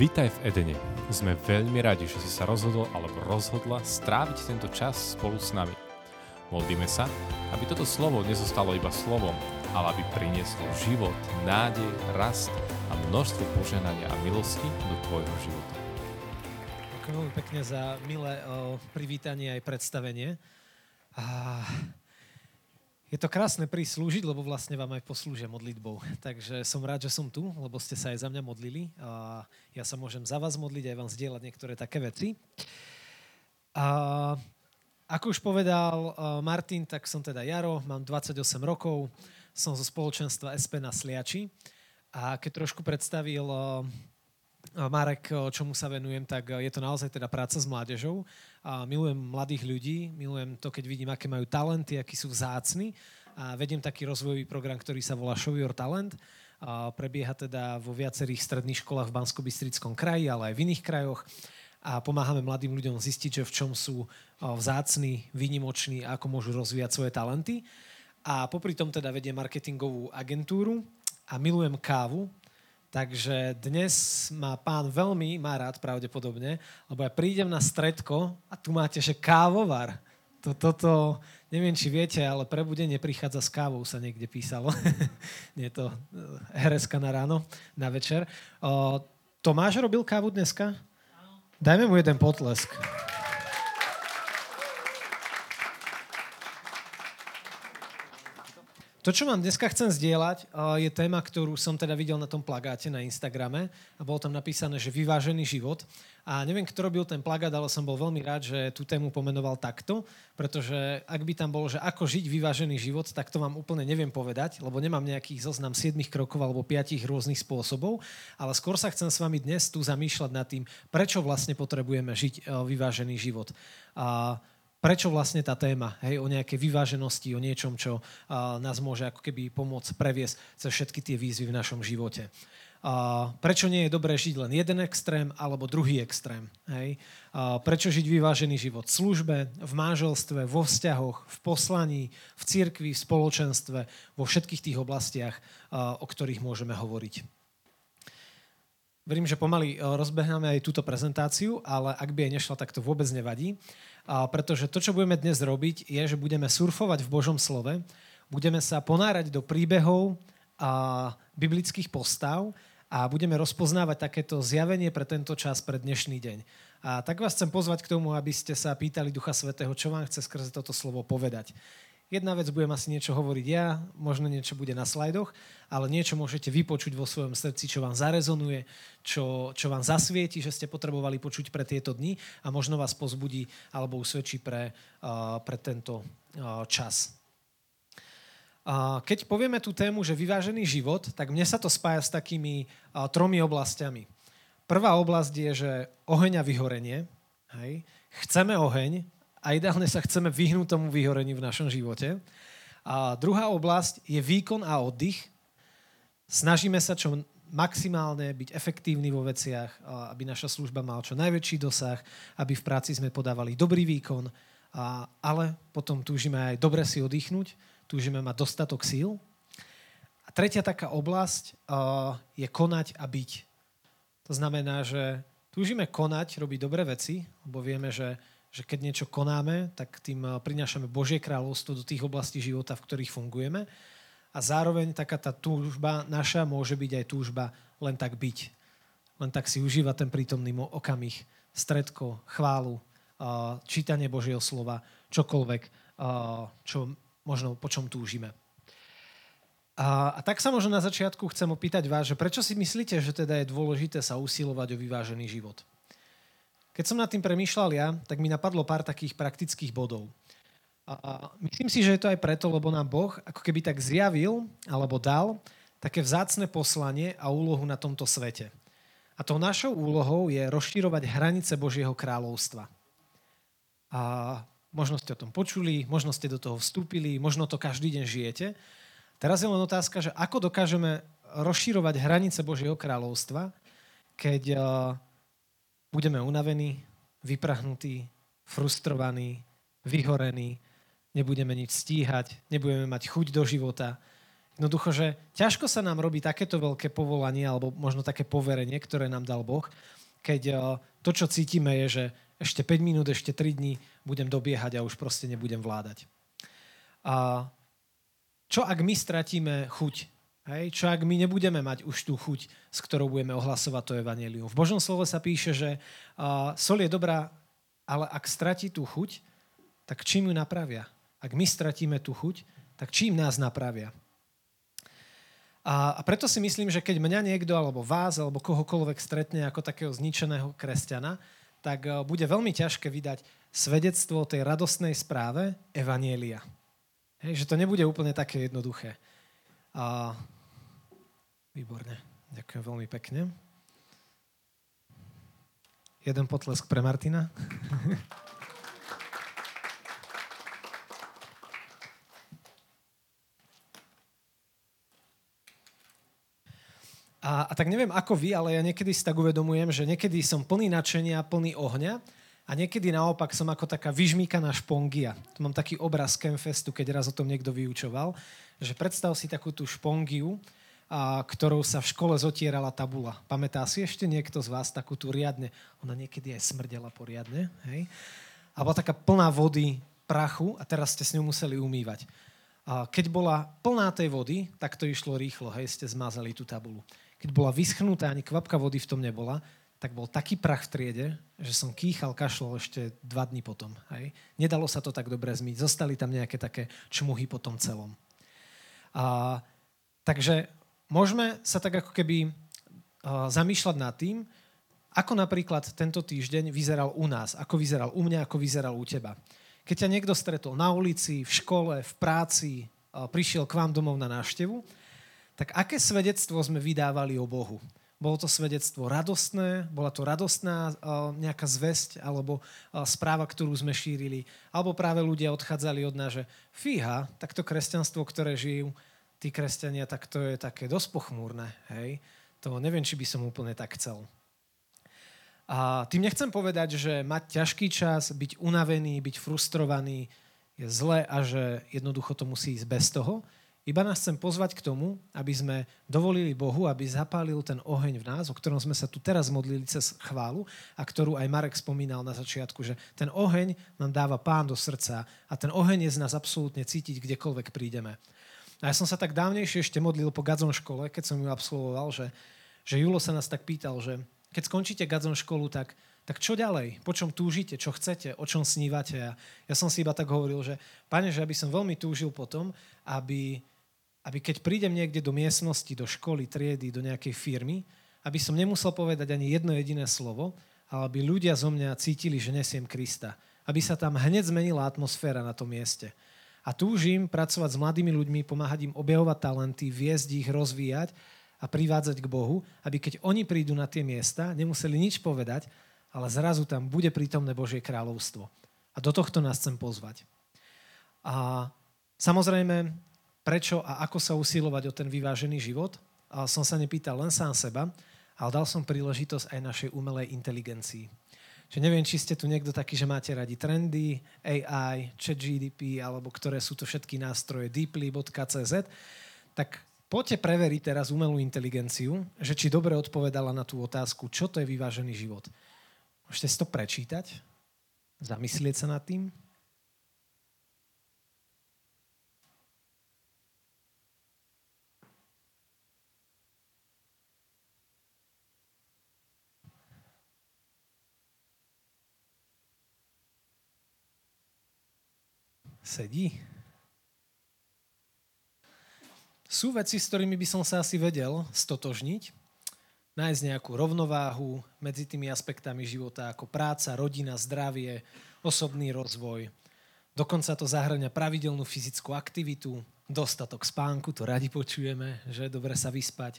Vítaj v Edene. Sme veľmi radi, že si sa rozhodol alebo rozhodla stráviť tento čas spolu s nami. Modlíme sa, aby toto slovo nezostalo iba slovom, ale aby prinieslo život, nádej, rast a množstvo poženania a milosti do tvojho života. Ďakujem veľmi pekne za milé o, privítanie aj predstavenie. A je to krásne prísť slúžiť, lebo vlastne vám aj poslúžia modlitbou. Takže som rád, že som tu, lebo ste sa aj za mňa modlili. A ja sa môžem za vás modliť, aj vám zdieľať niektoré také veci. A ako už povedal Martin, tak som teda Jaro, mám 28 rokov, som zo spoločenstva SP na Sliači. A keď trošku predstavil Marek, čomu sa venujem, tak je to naozaj teda práca s mládežou. Milujem mladých ľudí, milujem to, keď vidím, aké majú talenty, akí sú vzácni. A vediem taký rozvojový program, ktorý sa volá Show Your Talent. A prebieha teda vo viacerých stredných školách v bansko kraji, ale aj v iných krajoch. A pomáhame mladým ľuďom zistiť, že v čom sú vzácni, výnimoční a ako môžu rozvíjať svoje talenty. A popri tom teda vediem marketingovú agentúru a milujem kávu, Takže dnes má pán veľmi má rád pravdepodobne, lebo ja prídem na stredko a tu máte, že kávovar. To, toto, neviem, či viete, ale prebudenie prichádza s kávou, sa niekde písalo. Nie to hereska na ráno, na večer. O, Tomáš robil kávu dneska? Dajme mu jeden potlesk. To, čo vám dneska chcem zdieľať, je téma, ktorú som teda videl na tom plagáte na Instagrame a bolo tam napísané, že vyvážený život. A neviem, kto robil ten plagát, ale som bol veľmi rád, že tú tému pomenoval takto, pretože ak by tam bolo, že ako žiť vyvážený život, tak to vám úplne neviem povedať, lebo nemám nejakých zoznam 7 krokov alebo 5 rôznych spôsobov, ale skôr sa chcem s vami dnes tu zamýšľať nad tým, prečo vlastne potrebujeme žiť e, vyvážený život. A prečo vlastne tá téma, hej, o nejakej vyváženosti, o niečom, čo uh, nás môže ako keby pomôcť previesť cez všetky tie výzvy v našom živote. Uh, prečo nie je dobré žiť len jeden extrém alebo druhý extrém? Hej? Uh, prečo žiť vyvážený život v službe, v manželstve, vo vzťahoch, v poslaní, v cirkvi, v spoločenstve, vo všetkých tých oblastiach, uh, o ktorých môžeme hovoriť. Verím, že pomaly rozbehnáme aj túto prezentáciu, ale ak by aj nešla, tak to vôbec nevadí. A pretože to, čo budeme dnes robiť, je, že budeme surfovať v Božom slove, budeme sa ponárať do príbehov a biblických postav a budeme rozpoznávať takéto zjavenie pre tento čas, pre dnešný deň. A tak vás chcem pozvať k tomu, aby ste sa pýtali Ducha Svetého, čo vám chce skrze toto slovo povedať. Jedna vec budem asi niečo hovoriť ja, možno niečo bude na slajdoch, ale niečo môžete vypočuť vo svojom srdci, čo vám zarezonuje, čo, čo vám zasvieti, že ste potrebovali počuť pre tieto dni a možno vás pozbudí alebo usvedčí pre, uh, pre tento uh, čas. Uh, keď povieme tú tému, že vyvážený život, tak mne sa to spája s takými uh, tromi oblastiami. Prvá oblasť je, že oheň a vyhorenie. Hej. Chceme oheň, a ideálne sa chceme vyhnúť tomu vyhoreniu v našom živote. A druhá oblasť je výkon a oddych. Snažíme sa čo maximálne byť efektívni vo veciach, aby naša služba mala čo najväčší dosah, aby v práci sme podávali dobrý výkon, a, ale potom túžime aj dobre si oddychnúť, túžime mať dostatok síl. A tretia taká oblasť uh, je konať a byť. To znamená, že túžime konať, robiť dobré veci, lebo vieme, že že keď niečo konáme, tak tým eh, prinášame Božie kráľovstvo do tých oblastí života, v ktorých fungujeme. A zároveň taká tá túžba naša môže byť aj túžba len tak byť. Len tak si užívať ten prítomný okamih, stredko, chválu, eh, čítanie Božieho slova, čokoľvek, eh, čo možno po čom túžime. A, a tak sa možno na začiatku chcem opýtať vás, že prečo si myslíte, že teda je dôležité sa usilovať o vyvážený život? Keď som nad tým premýšľal ja, tak mi napadlo pár takých praktických bodov. A, myslím si, že je to aj preto, lebo nám Boh ako keby tak zjavil alebo dal také vzácne poslanie a úlohu na tomto svete. A tou našou úlohou je rozširovať hranice Božieho kráľovstva. A možno ste o tom počuli, možno ste do toho vstúpili, možno to každý deň žijete. Teraz je len otázka, že ako dokážeme rozširovať hranice Božieho kráľovstva, keď budeme unavení, vyprahnutí, frustrovaní, vyhorení, nebudeme nič stíhať, nebudeme mať chuť do života, Jednoducho, že ťažko sa nám robí takéto veľké povolanie alebo možno také poverenie, ktoré nám dal Boh, keď eh, to, čo cítime, je, že ešte 5 minút, ešte 3 dní budem dobiehať a už proste nebudem vládať. A čo ak my stratíme chuť? Hej? Čo ak my nebudeme mať už tú chuť, s ktorou budeme ohlasovať to evanelium? V Božom slove sa píše, že uh, sol je dobrá, ale ak stratí tú chuť, tak čím ju napravia? Ak my stratíme tú chuť, tak čím nás napravia? A, a preto si myslím, že keď mňa niekto, alebo vás, alebo kohokoľvek stretne ako takého zničeného kresťana, tak uh, bude veľmi ťažké vydať svedectvo tej radostnej správe Evanielia. Hej, že to nebude úplne také jednoduché. A... Výborne. Ďakujem veľmi pekne. Jeden potlesk pre Martina. A, a tak neviem ako vy, ale ja niekedy si tak uvedomujem, že niekedy som plný nadšenia, plný ohňa a niekedy naopak som ako taká vyžmíkaná špongia. Tu mám taký obraz Campfestu, keď raz o tom niekto vyučoval, že predstav si takú tú špongiu, a, ktorou sa v škole zotierala tabula. Pamätá si ešte niekto z vás takú tú riadne? Ona niekedy aj smrdela poriadne. Hej? A bola taká plná vody, prachu a teraz ste s ňou museli umývať. A keď bola plná tej vody, tak to išlo rýchlo, hej, ste zmazali tú tabulu keď bola vyschnutá, ani kvapka vody v tom nebola, tak bol taký prach v triede, že som kýchal, kašlol ešte dva dní potom. Hej. Nedalo sa to tak dobre zmyť. Zostali tam nejaké také čmuhy po tom celom. A, takže môžeme sa tak ako keby a, zamýšľať nad tým, ako napríklad tento týždeň vyzeral u nás, ako vyzeral u mňa, ako vyzeral u teba. Keď ťa niekto stretol na ulici, v škole, v práci, a, prišiel k vám domov na návštevu, tak aké svedectvo sme vydávali o Bohu? Bolo to svedectvo radostné, bola to radostná uh, nejaká zväzť alebo správa, ktorú sme šírili, alebo práve ľudia odchádzali od nás, že fíha, tak to kresťanstvo, ktoré žijú tí kresťania, tak to je také dosť pochmúrne. Hej? To neviem, či by som úplne tak chcel. A tým nechcem povedať, že mať ťažký čas, byť unavený, byť frustrovaný je zle a že jednoducho to musí ísť bez toho, iba nás chcem pozvať k tomu, aby sme dovolili Bohu, aby zapálil ten oheň v nás, o ktorom sme sa tu teraz modlili cez chválu a ktorú aj Marek spomínal na začiatku, že ten oheň nám dáva pán do srdca a ten oheň je z nás absolútne cítiť, kdekoľvek prídeme. A ja som sa tak dávnejšie ešte modlil po Gadzon škole, keď som ju absolvoval, že, že Julo sa nás tak pýtal, že keď skončíte Gadzon školu, tak, tak čo ďalej? Po čom túžite? Čo chcete? O čom snívate? A ja som si iba tak hovoril, že pane, že aby som veľmi túžil potom, aby aby keď prídem niekde do miestnosti, do školy, triedy, do nejakej firmy, aby som nemusel povedať ani jedno jediné slovo, ale aby ľudia zo mňa cítili, že nesiem Krista. Aby sa tam hneď zmenila atmosféra na tom mieste. A túžim pracovať s mladými ľuďmi, pomáhať im objavovať talenty, viesť ich, rozvíjať a privádzať k Bohu, aby keď oni prídu na tie miesta, nemuseli nič povedať, ale zrazu tam bude prítomné Božie kráľovstvo. A do tohto nás chcem pozvať. A samozrejme, prečo a ako sa usilovať o ten vyvážený život. A som sa nepýtal len sám seba, ale dal som príležitosť aj našej umelej inteligencii. Že neviem, či ste tu niekto taký, že máte radi trendy, AI, ChatGDP, alebo ktoré sú to všetky nástroje, deeply.cz, tak poďte preveriť teraz umelú inteligenciu, že či dobre odpovedala na tú otázku, čo to je vyvážený život. Môžete si to prečítať, zamyslieť sa nad tým. Sedí. Sú veci, s ktorými by som sa asi vedel stotožniť, nájsť nejakú rovnováhu medzi tými aspektami života ako práca, rodina, zdravie, osobný rozvoj. Dokonca to zahrania pravidelnú fyzickú aktivitu, dostatok spánku, to radi počujeme, že je dobre sa vyspať.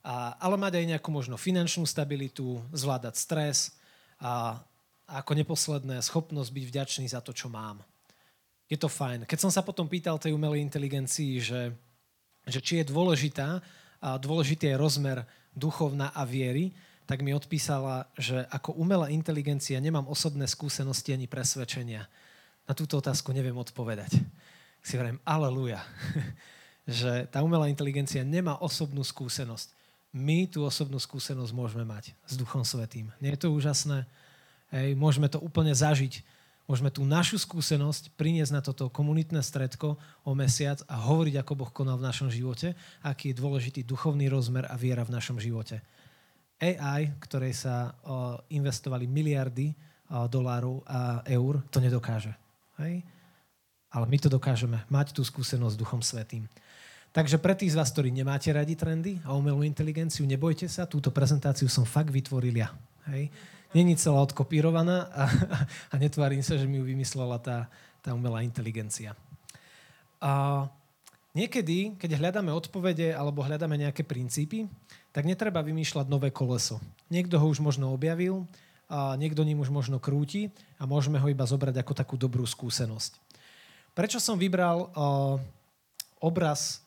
A, ale mať aj nejakú možno finančnú stabilitu, zvládať stres a, a ako neposledné schopnosť byť vďačný za to, čo mám je to fajn. Keď som sa potom pýtal tej umelej inteligencii, že, že či je dôležitá, a dôležitý je rozmer duchovná a viery, tak mi odpísala, že ako umelá inteligencia nemám osobné skúsenosti ani presvedčenia. Na túto otázku neviem odpovedať. Si hovorím, aleluja. že tá umelá inteligencia nemá osobnú skúsenosť. My tú osobnú skúsenosť môžeme mať s Duchom Svetým. Nie je to úžasné? Hej, môžeme to úplne zažiť. Môžeme tú našu skúsenosť priniesť na toto komunitné stredko o mesiac a hovoriť, ako Boh konal v našom živote, aký je dôležitý duchovný rozmer a viera v našom živote. AI, ktorej sa investovali miliardy dolárov a eur, to nedokáže. Hej? Ale my to dokážeme, mať tú skúsenosť s Duchom Svetým. Takže pre tých z vás, ktorí nemáte radi trendy a umelú inteligenciu, nebojte sa, túto prezentáciu som fakt vytvoril ja. Hej? Není celá odkopírovaná a, a netvárim sa, že mi ju vymyslela tá, tá umelá inteligencia. A niekedy, keď hľadáme odpovede alebo hľadáme nejaké princípy, tak netreba vymýšľať nové koleso. Niekto ho už možno objavil, a niekto ním už možno krúti a môžeme ho iba zobrať ako takú dobrú skúsenosť. Prečo som vybral uh, obraz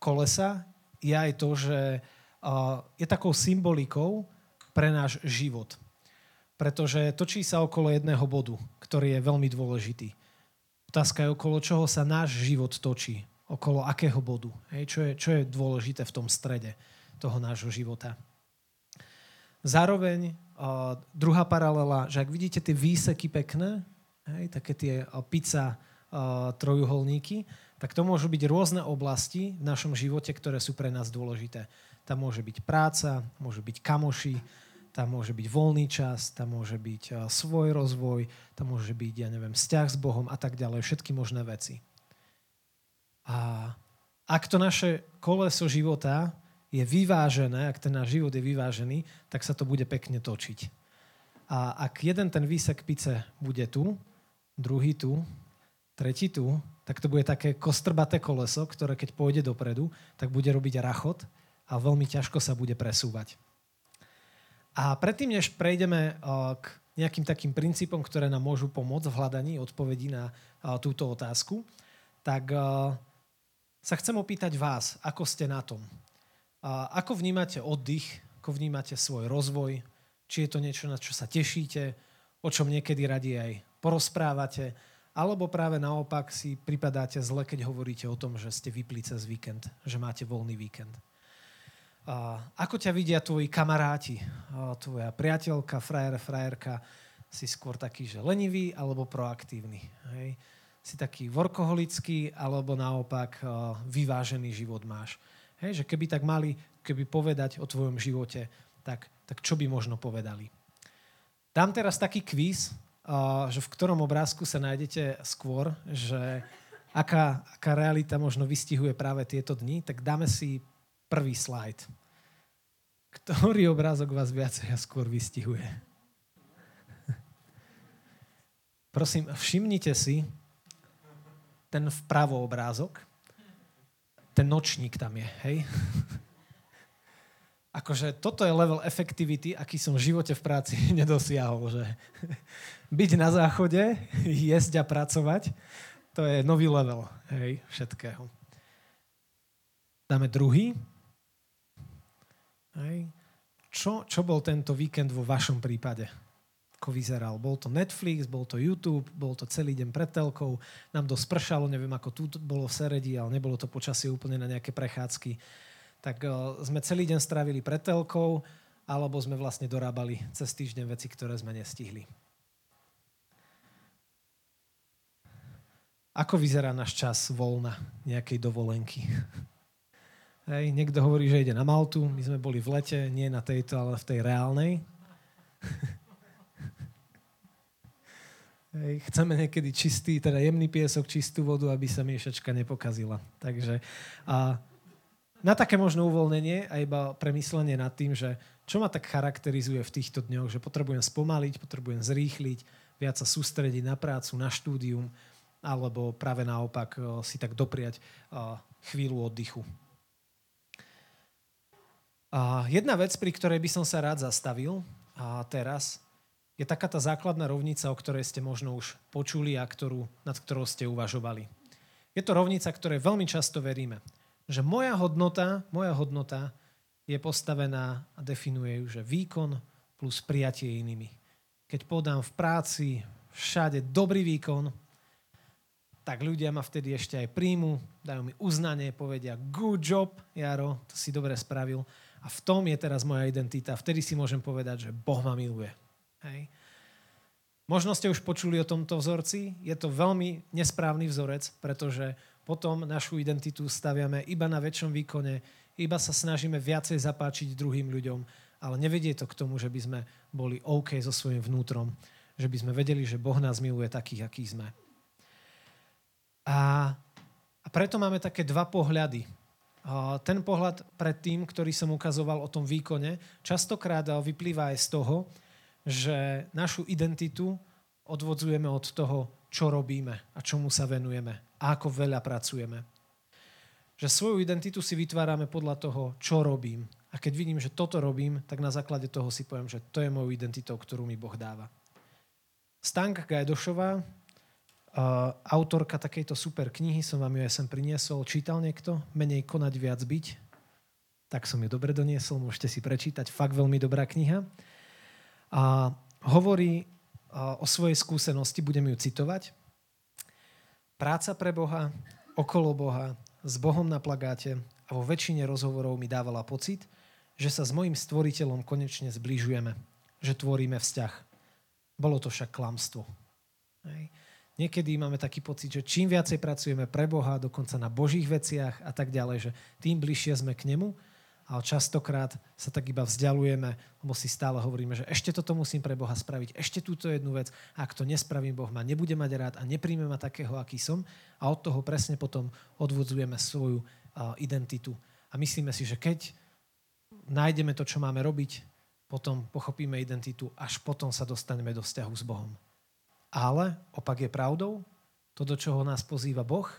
kolesa je aj to, že je takou symbolikou pre náš život. Pretože točí sa okolo jedného bodu, ktorý je veľmi dôležitý. Otázka je, okolo čoho sa náš život točí. Okolo akého bodu. Hej, čo, je, čo je dôležité v tom strede toho nášho života. Zároveň uh, druhá paralela, že ak vidíte tie výseky pekné, hej, také tie uh, pizza uh, trojuholníky, tak to môžu byť rôzne oblasti v našom živote, ktoré sú pre nás dôležité. Tam môže byť práca, môže byť kamoši, tam môže byť voľný čas, tam môže byť svoj rozvoj, tam môže byť, ja neviem, vzťah s Bohom a tak ďalej, všetky možné veci. A ak to naše koleso života je vyvážené, ak ten náš život je vyvážený, tak sa to bude pekne točiť. A ak jeden ten výsek pice bude tu, druhý tu, tretí tu, tak to bude také kostrbaté koleso, ktoré keď pôjde dopredu, tak bude robiť rachot a veľmi ťažko sa bude presúvať. A predtým, než prejdeme eh, k nejakým takým princípom, ktoré nám môžu pomôcť v hľadaní odpovedí na eh, túto otázku, tak eh, sa chcem opýtať vás, ako ste na tom. Ako vnímate oddych, ako vnímate svoj rozvoj, či je to niečo, na čo sa tešíte, o čom niekedy radi aj porozprávate, alebo práve naopak si pripadáte zle, keď hovoríte o tom, že ste vypli cez víkend, že máte voľný víkend. Ako ťa vidia tvoji kamaráti, tvoja priateľka, frajer, frajerka, si skôr taký, že lenivý alebo proaktívny. Hej? Si taký workoholický alebo naopak vyvážený život máš. Hej? Že keby tak mali, keby povedať o tvojom živote, tak, tak čo by možno povedali? Dám teraz taký kvíz, že v ktorom obrázku sa nájdete skôr, že aká, aká realita možno vystihuje práve tieto dni, tak dáme si prvý slajd. Ktorý obrázok vás viacej a skôr vystihuje? Prosím, všimnite si ten vpravo obrázok. Ten nočník tam je, hej? akože toto je level efektivity, aký som v živote v práci nedosiahol. Že byť na záchode, jesť a pracovať, to je nový level hej, všetkého. Dáme druhý. Hej. Čo, čo bol tento víkend vo vašom prípade? Ako vyzeral? Bol to Netflix, bol to YouTube, bol to celý deň pred telkou, nám to spršalo, neviem ako tu bolo v Seredi, ale nebolo to počasie úplne na nejaké prechádzky tak uh, sme celý deň strávili pred telkou, alebo sme vlastne dorábali cez týždeň veci, ktoré sme nestihli. Ako vyzerá náš čas voľna nejakej dovolenky? Hej, niekto hovorí, že ide na Maltu, my sme boli v lete, nie na tejto, ale v tej reálnej. Hej, chceme niekedy čistý, teda jemný piesok, čistú vodu, aby sa miešačka nepokazila. Takže a na také možno uvoľnenie a iba premyslenie nad tým, že čo ma tak charakterizuje v týchto dňoch, že potrebujem spomaliť, potrebujem zrýchliť, viac sa sústrediť na prácu, na štúdium, alebo práve naopak eh, si tak dopriať eh, chvíľu oddychu. Jedna vec, pri ktorej by som sa rád zastavil a teraz, je taká tá základná rovnica, o ktorej ste možno už počuli a ktorú, nad ktorou ste uvažovali. Je to rovnica, ktorej veľmi často veríme že moja hodnota, moja hodnota je postavená a definuje ju, že výkon plus prijatie inými. Keď podám v práci všade dobrý výkon, tak ľudia ma vtedy ešte aj príjmu, dajú mi uznanie, povedia good job, Jaro, to si dobre spravil. A v tom je teraz moja identita. Vtedy si môžem povedať, že Boh ma miluje. Hej. Možno ste už počuli o tomto vzorci. Je to veľmi nesprávny vzorec, pretože potom našu identitu staviame iba na väčšom výkone, iba sa snažíme viacej zapáčiť druhým ľuďom, ale nevedie to k tomu, že by sme boli OK so svojím vnútrom, že by sme vedeli, že Boh nás miluje takých, akí sme. A, a preto máme také dva pohľady. Ten pohľad pred tým, ktorý som ukazoval o tom výkone, častokrát vyplýva aj z toho, že našu identitu odvodzujeme od toho, čo robíme a čomu sa venujeme a ako veľa pracujeme. Že svoju identitu si vytvárame podľa toho, čo robím. A keď vidím, že toto robím, tak na základe toho si poviem, že to je mojou identitou, ktorú mi Boh dáva. Stanka Gajdošová, autorka takejto super knihy, som vám ju aj sem priniesol. Čítal niekto? Menej konať, viac byť. Tak som ju dobre doniesol, môžete si prečítať. Fakt veľmi dobrá kniha. A hovorí o svojej skúsenosti, budem ju citovať. Práca pre Boha, okolo Boha, s Bohom na plagáte a vo väčšine rozhovorov mi dávala pocit, že sa s mojim stvoriteľom konečne zbližujeme, že tvoríme vzťah. Bolo to však klamstvo. Hej. Niekedy máme taký pocit, že čím viacej pracujeme pre Boha, dokonca na Božích veciach a tak ďalej, že tým bližšie sme k Nemu ale častokrát sa tak iba vzdialujeme, lebo si stále hovoríme, že ešte toto musím pre Boha spraviť, ešte túto jednu vec, a ak to nespravím, Boh ma nebude mať rád a nepríjme ma takého, aký som a od toho presne potom odvodzujeme svoju uh, identitu. A myslíme si, že keď nájdeme to, čo máme robiť, potom pochopíme identitu, až potom sa dostaneme do vzťahu s Bohom. Ale opak je pravdou, to, do čoho nás pozýva Boh,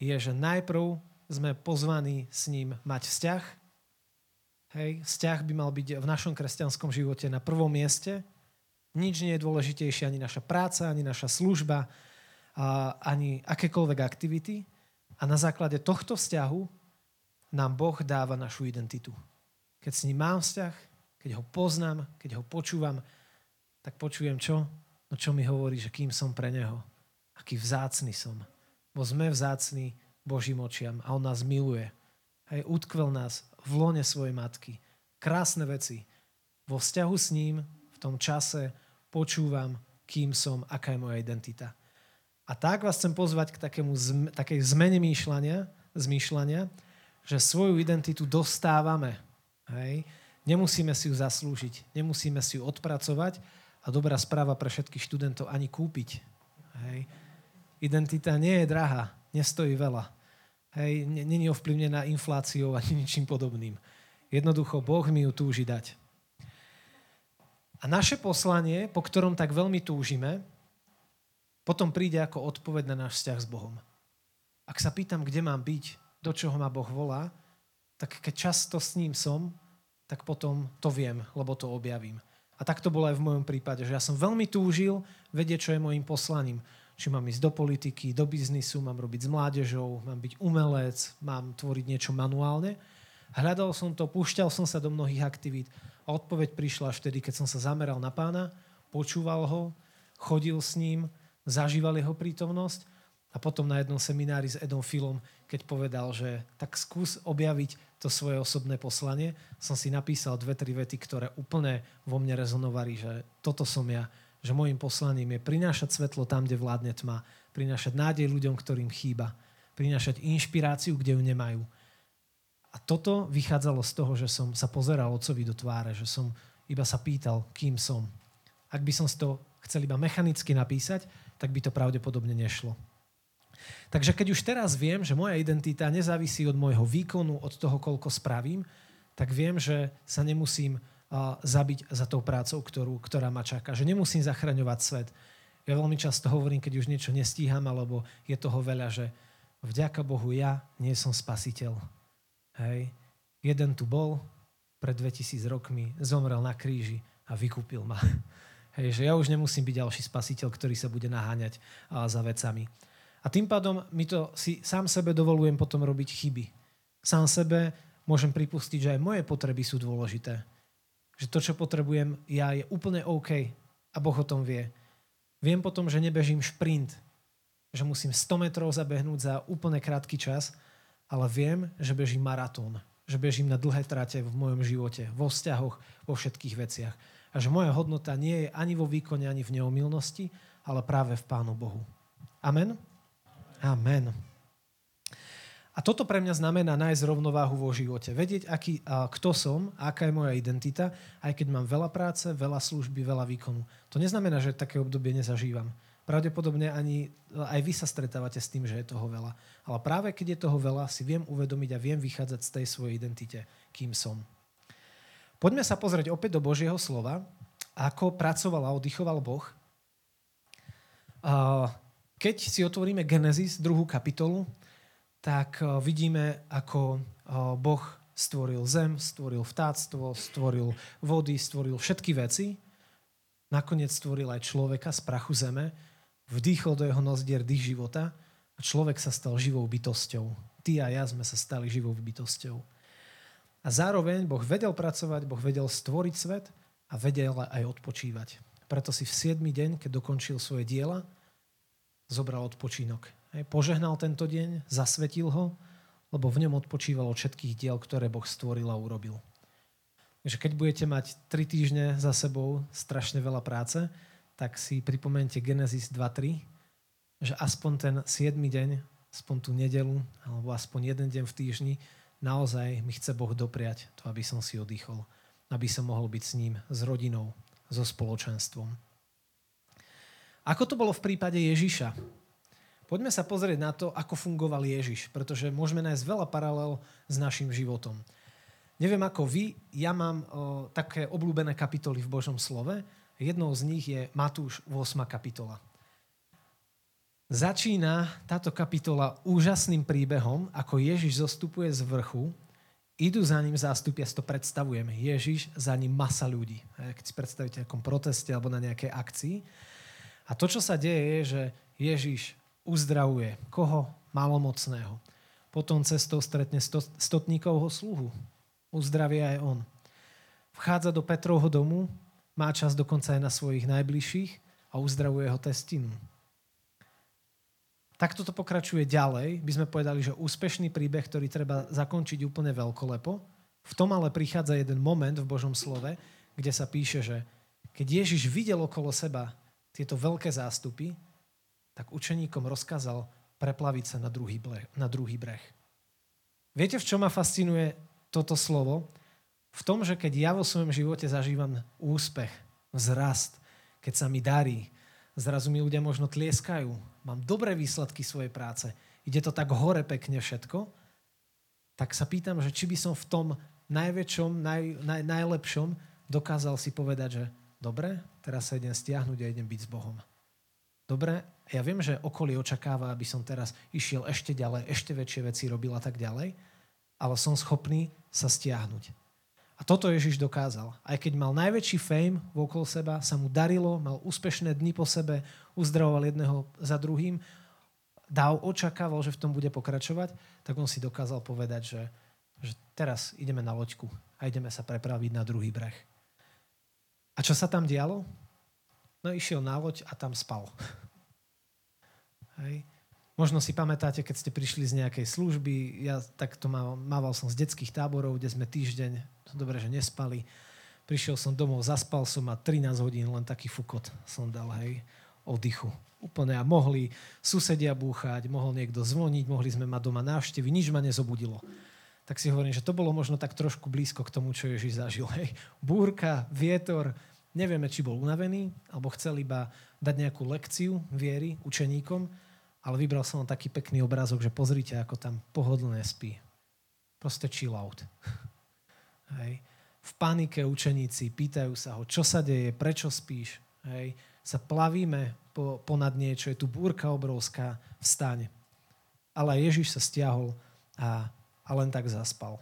je, že najprv sme pozvaní s ním mať vzťah, Hej, vzťah by mal byť v našom kresťanskom živote na prvom mieste. Nič nie je dôležitejšie ani naša práca, ani naša služba, ani akékoľvek aktivity. A na základe tohto vzťahu nám Boh dáva našu identitu. Keď s ním mám vzťah, keď ho poznám, keď ho počúvam, tak počujem čo? No čo mi hovorí, že kým som pre neho. Aký vzácný som. Bo sme vzácni Božím očiam a on nás miluje. Hej, utkvel nás v lone svojej matky. Krásne veci. Vo vzťahu s ním v tom čase počúvam, kým som, aká je moja identita. A tak vás chcem pozvať k takému, takej zmene myšľania, zmýšľania, že svoju identitu dostávame. Hej? Nemusíme si ju zaslúžiť, nemusíme si ju odpracovať a dobrá správa pre všetkých študentov ani kúpiť. Hej? Identita nie je drahá, nestojí veľa. Hej, není ovplyvnená infláciou ani ničím podobným. Jednoducho Boh mi ju túži dať. A naše poslanie, po ktorom tak veľmi túžime, potom príde ako odpoveď na náš vzťah s Bohom. Ak sa pýtam, kde mám byť, do čoho ma Boh volá, tak keď často s ním som, tak potom to viem, lebo to objavím. Tak to bolo aj v mojom prípade, že ja som veľmi túžil vedieť, čo je môjim poslaním či mám ísť do politiky, do biznisu, mám robiť s mládežou, mám byť umelec, mám tvoriť niečo manuálne. Hľadal som to, púšťal som sa do mnohých aktivít a odpoveď prišla až vtedy, keď som sa zameral na pána, počúval ho, chodil s ním, zažíval jeho prítomnosť a potom na jednom seminári s Edom Filom, keď povedal, že tak skús objaviť to svoje osobné poslanie, som si napísal dve, tri vety, ktoré úplne vo mne rezonovali, že toto som ja, že môjim poslaním je prinášať svetlo tam, kde vládne tma, prinášať nádej ľuďom, ktorým chýba, prinášať inšpiráciu, kde ju nemajú. A toto vychádzalo z toho, že som sa pozeral otcovi do tváre, že som iba sa pýtal, kým som. Ak by som to chcel iba mechanicky napísať, tak by to pravdepodobne nešlo. Takže keď už teraz viem, že moja identita nezávisí od môjho výkonu, od toho, koľko spravím, tak viem, že sa nemusím zabiť za tou prácou, ktorú, ktorá ma čaká. Že nemusím zachraňovať svet. Ja veľmi často hovorím, keď už niečo nestíham, alebo je toho veľa, že vďaka Bohu ja nie som spasiteľ. Hej. Jeden tu bol pred 2000 rokmi, zomrel na kríži a vykúpil ma. Hej, že ja už nemusím byť ďalší spasiteľ, ktorý sa bude naháňať za vecami. A tým pádom mi to si sám sebe dovolujem potom robiť chyby. Sám sebe môžem pripustiť, že aj moje potreby sú dôležité že to, čo potrebujem ja, je úplne OK a Boh o tom vie. Viem potom, že nebežím šprint. že musím 100 metrov zabehnúť za úplne krátky čas, ale viem, že bežím maratón, že bežím na dlhé trate v mojom živote, vo vzťahoch, vo všetkých veciach. A že moja hodnota nie je ani vo výkone, ani v neomilnosti, ale práve v Pánu Bohu. Amen? Amen. A toto pre mňa znamená nájsť rovnováhu vo živote. Vedieť, aký, a, kto som, aká je moja identita, aj keď mám veľa práce, veľa služby, veľa výkonu. To neznamená, že také obdobie nezažívam. Pravdepodobne ani aj vy sa stretávate s tým, že je toho veľa. Ale práve keď je toho veľa, si viem uvedomiť a viem vychádzať z tej svojej identite, kým som. Poďme sa pozrieť opäť do Božieho slova, ako pracoval a oddychoval Boh. Keď si otvoríme Genesis, druhú kapitolu, tak vidíme, ako Boh stvoril zem, stvoril vtáctvo, stvoril vody, stvoril všetky veci. Nakoniec stvoril aj človeka z prachu zeme vdýchol do jeho nozdier dých života a človek sa stal živou bytosťou. Ty a ja sme sa stali živou bytosťou. A zároveň Boh vedel pracovať, Boh vedel stvoriť svet a vedel aj odpočívať. Preto si v 7. deň, keď dokončil svoje diela, zobral odpočínok. Požehnal tento deň, zasvetil ho, lebo v ňom odpočíval od všetkých diel, ktoré Boh stvoril a urobil. Takže keď budete mať 3 týždne za sebou strašne veľa práce, tak si pripomente Genesis 2.3, že aspoň ten 7. deň, aspoň tú nedelu, alebo aspoň jeden deň v týždni, naozaj mi chce Boh dopriať to, aby som si oddychol. Aby som mohol byť s ním, s rodinou, so spoločenstvom. Ako to bolo v prípade Ježiša? Poďme sa pozrieť na to, ako fungoval Ježiš, pretože môžeme nájsť veľa paralel s našim životom. Neviem ako vy, ja mám o, také obľúbené kapitoly v Božom slove, Jednou z nich je Matúš 8. kapitola. Začína táto kapitola úžasným príbehom, ako Ježiš zostupuje z vrchu, idú za ním zástupy, ja si to predstavujem, Ježiš, za ním masa ľudí. Keď si predstavíte nejakom proteste alebo na nejakej akcii. A to, čo sa deje, je, že Ježiš uzdravuje koho? Malomocného. Potom cestou stretne stotníkovho sluhu. Uzdravie aj on. Vchádza do Petrovho domu, má čas dokonca aj na svojich najbližších a uzdravuje ho testinu. Takto to pokračuje ďalej. By sme povedali, že úspešný príbeh, ktorý treba zakončiť úplne veľkolepo. V tom ale prichádza jeden moment v Božom slove, kde sa píše, že keď Ježiš videl okolo seba tieto veľké zástupy, tak učeníkom rozkázal preplaviť sa na druhý, breh, na druhý breh. Viete, v čom ma fascinuje toto slovo? v tom, že keď ja vo svojom živote zažívam úspech, vzrast, keď sa mi darí, zrazu mi ľudia možno tlieskajú, mám dobré výsledky svojej práce, ide to tak hore pekne všetko, tak sa pýtam, že či by som v tom najväčšom, naj, naj, najlepšom dokázal si povedať, že dobre, teraz sa idem stiahnuť a idem byť s Bohom. Dobre, ja viem, že okolie očakáva, aby som teraz išiel ešte ďalej, ešte väčšie veci robil a tak ďalej, ale som schopný sa stiahnuť a toto Ježiš dokázal. Aj keď mal najväčší fame okolo seba, sa mu darilo, mal úspešné dni po sebe, uzdravoval jedného za druhým, dal, očakával, že v tom bude pokračovať, tak on si dokázal povedať, že, že teraz ideme na loďku a ideme sa prepraviť na druhý breh. A čo sa tam dialo? No išiel na loď a tam spal. Hej. Možno si pamätáte, keď ste prišli z nejakej služby, ja takto mával som z detských táborov, kde sme týždeň, dobre, že nespali. Prišiel som domov, zaspal som a 13 hodín len taký fukot som dal, hej, oddychu. Úplne a mohli susedia búchať, mohol niekto zvoniť, mohli sme mať doma návštevy, nič ma nezobudilo. Tak si hovorím, že to bolo možno tak trošku blízko k tomu, čo Ježiš zažil. Hej. Búrka, vietor, nevieme, či bol unavený, alebo chcel iba dať nejakú lekciu viery učeníkom, ale vybral som taký pekný obrázok, že pozrite, ako tam pohodlne spí. Proste chill out. Hej. V panike učeníci pýtajú sa ho, čo sa deje, prečo spíš. Hej. Sa plavíme po, ponad niečo, je tu búrka obrovská, vstaň. Ale Ježiš sa stiahol a, a len tak zaspal.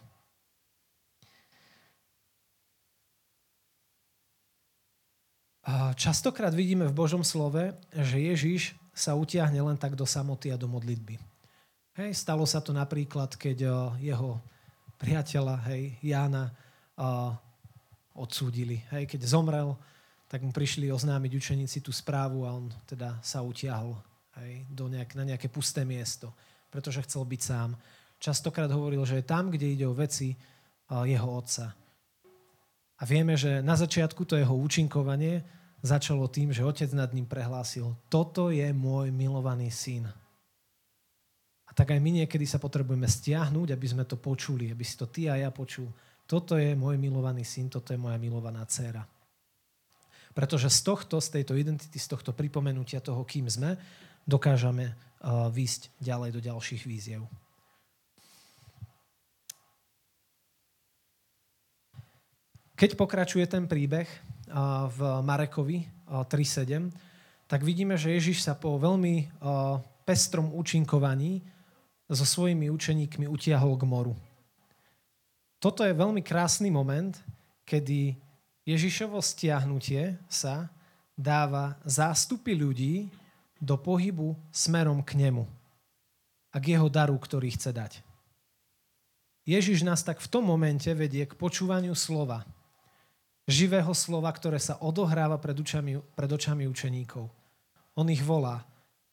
Častokrát vidíme v Božom slove, že Ježiš sa utiahne len tak do samoty a do modlitby. Hej, stalo sa to napríklad, keď uh, jeho priateľa, hej, Jána, uh, odsúdili. Hej, keď zomrel, tak mu prišli oznámiť učeníci tú správu a on teda sa utiahol hej, do nejak, na nejaké pusté miesto, pretože chcel byť sám. Častokrát hovoril, že je tam, kde ide o veci jeho otca. A vieme, že na začiatku to jeho účinkovanie začalo tým, že otec nad ním prehlásil, toto je môj milovaný syn. A tak aj my niekedy sa potrebujeme stiahnuť, aby sme to počuli, aby si to ty a ja počul. Toto je môj milovaný syn, toto je moja milovaná dcéra. Pretože z tohto, z tejto identity, z tohto pripomenutia toho, kým sme, dokážeme výjsť ďalej do ďalších víziev. Keď pokračuje ten príbeh v Marekovi 3.7, tak vidíme, že Ježiš sa po veľmi pestrom účinkovaní so svojimi učeníkmi utiahol k moru. Toto je veľmi krásny moment, kedy Ježišovo stiahnutie sa dáva zástupy ľudí do pohybu smerom k nemu a k jeho daru, ktorý chce dať. Ježiš nás tak v tom momente vedie k počúvaniu slova, živého slova, ktoré sa odohráva pred očami, pred očami učeníkov. On ich volá,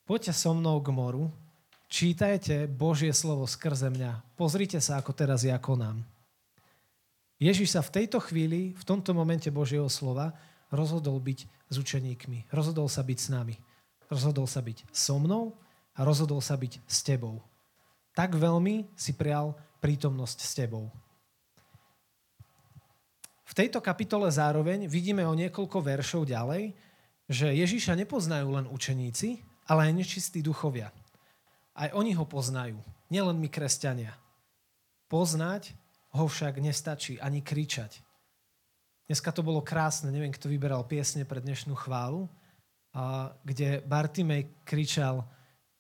poďte so mnou k moru, čítajte Božie slovo skrze mňa, pozrite sa, ako teraz ja konám. Ježiš sa v tejto chvíli, v tomto momente Božieho slova, rozhodol byť s učeníkmi. Rozhodol sa byť s nami. Rozhodol sa byť so mnou a rozhodol sa byť s tebou. Tak veľmi si prial prítomnosť s tebou. V tejto kapitole zároveň vidíme o niekoľko veršov ďalej, že Ježíša nepoznajú len učeníci, ale aj nečistí duchovia. Aj oni ho poznajú, nielen my kresťania. Poznať ho však nestačí ani kričať. Dneska to bolo krásne, neviem, kto vyberal piesne pre dnešnú chválu, kde Bartimej kričal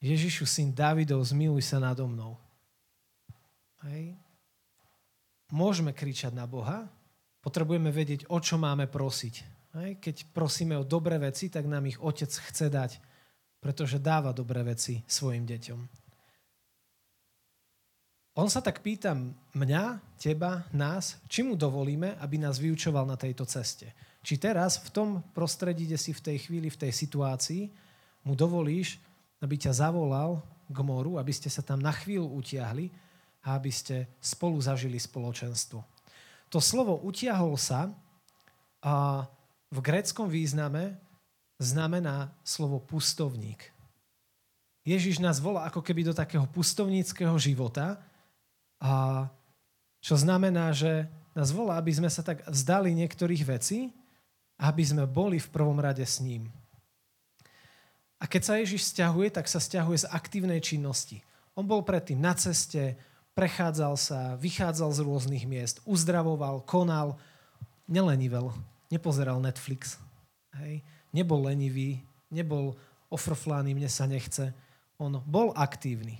Ježišu, syn Davidov, zmiluj sa nado mnou. Hej. Môžeme kričať na Boha, potrebujeme vedieť, o čo máme prosiť. Keď prosíme o dobré veci, tak nám ich Otec chce dať, pretože dáva dobré veci svojim deťom. On sa tak pýta mňa, teba, nás, či mu dovolíme, aby nás vyučoval na tejto ceste. Či teraz v tom prostredí, kde si v tej chvíli, v tej situácii, mu dovolíš, aby ťa zavolal k moru, aby ste sa tam na chvíľu utiahli a aby ste spolu zažili spoločenstvo. To slovo utiahol sa a v gréckom význame znamená slovo pustovník. Ježiš nás volá ako keby do takého pustovníckého života, a čo znamená, že nás volá, aby sme sa tak vzdali niektorých vecí, aby sme boli v prvom rade s ním. A keď sa Ježiš stiahuje, tak sa stiahuje z aktívnej činnosti. On bol predtým na ceste, prechádzal sa, vychádzal z rôznych miest, uzdravoval, konal, nelenivel, nepozeral Netflix, hej, nebol lenivý, nebol ofrflány, mne sa nechce. On bol aktívny.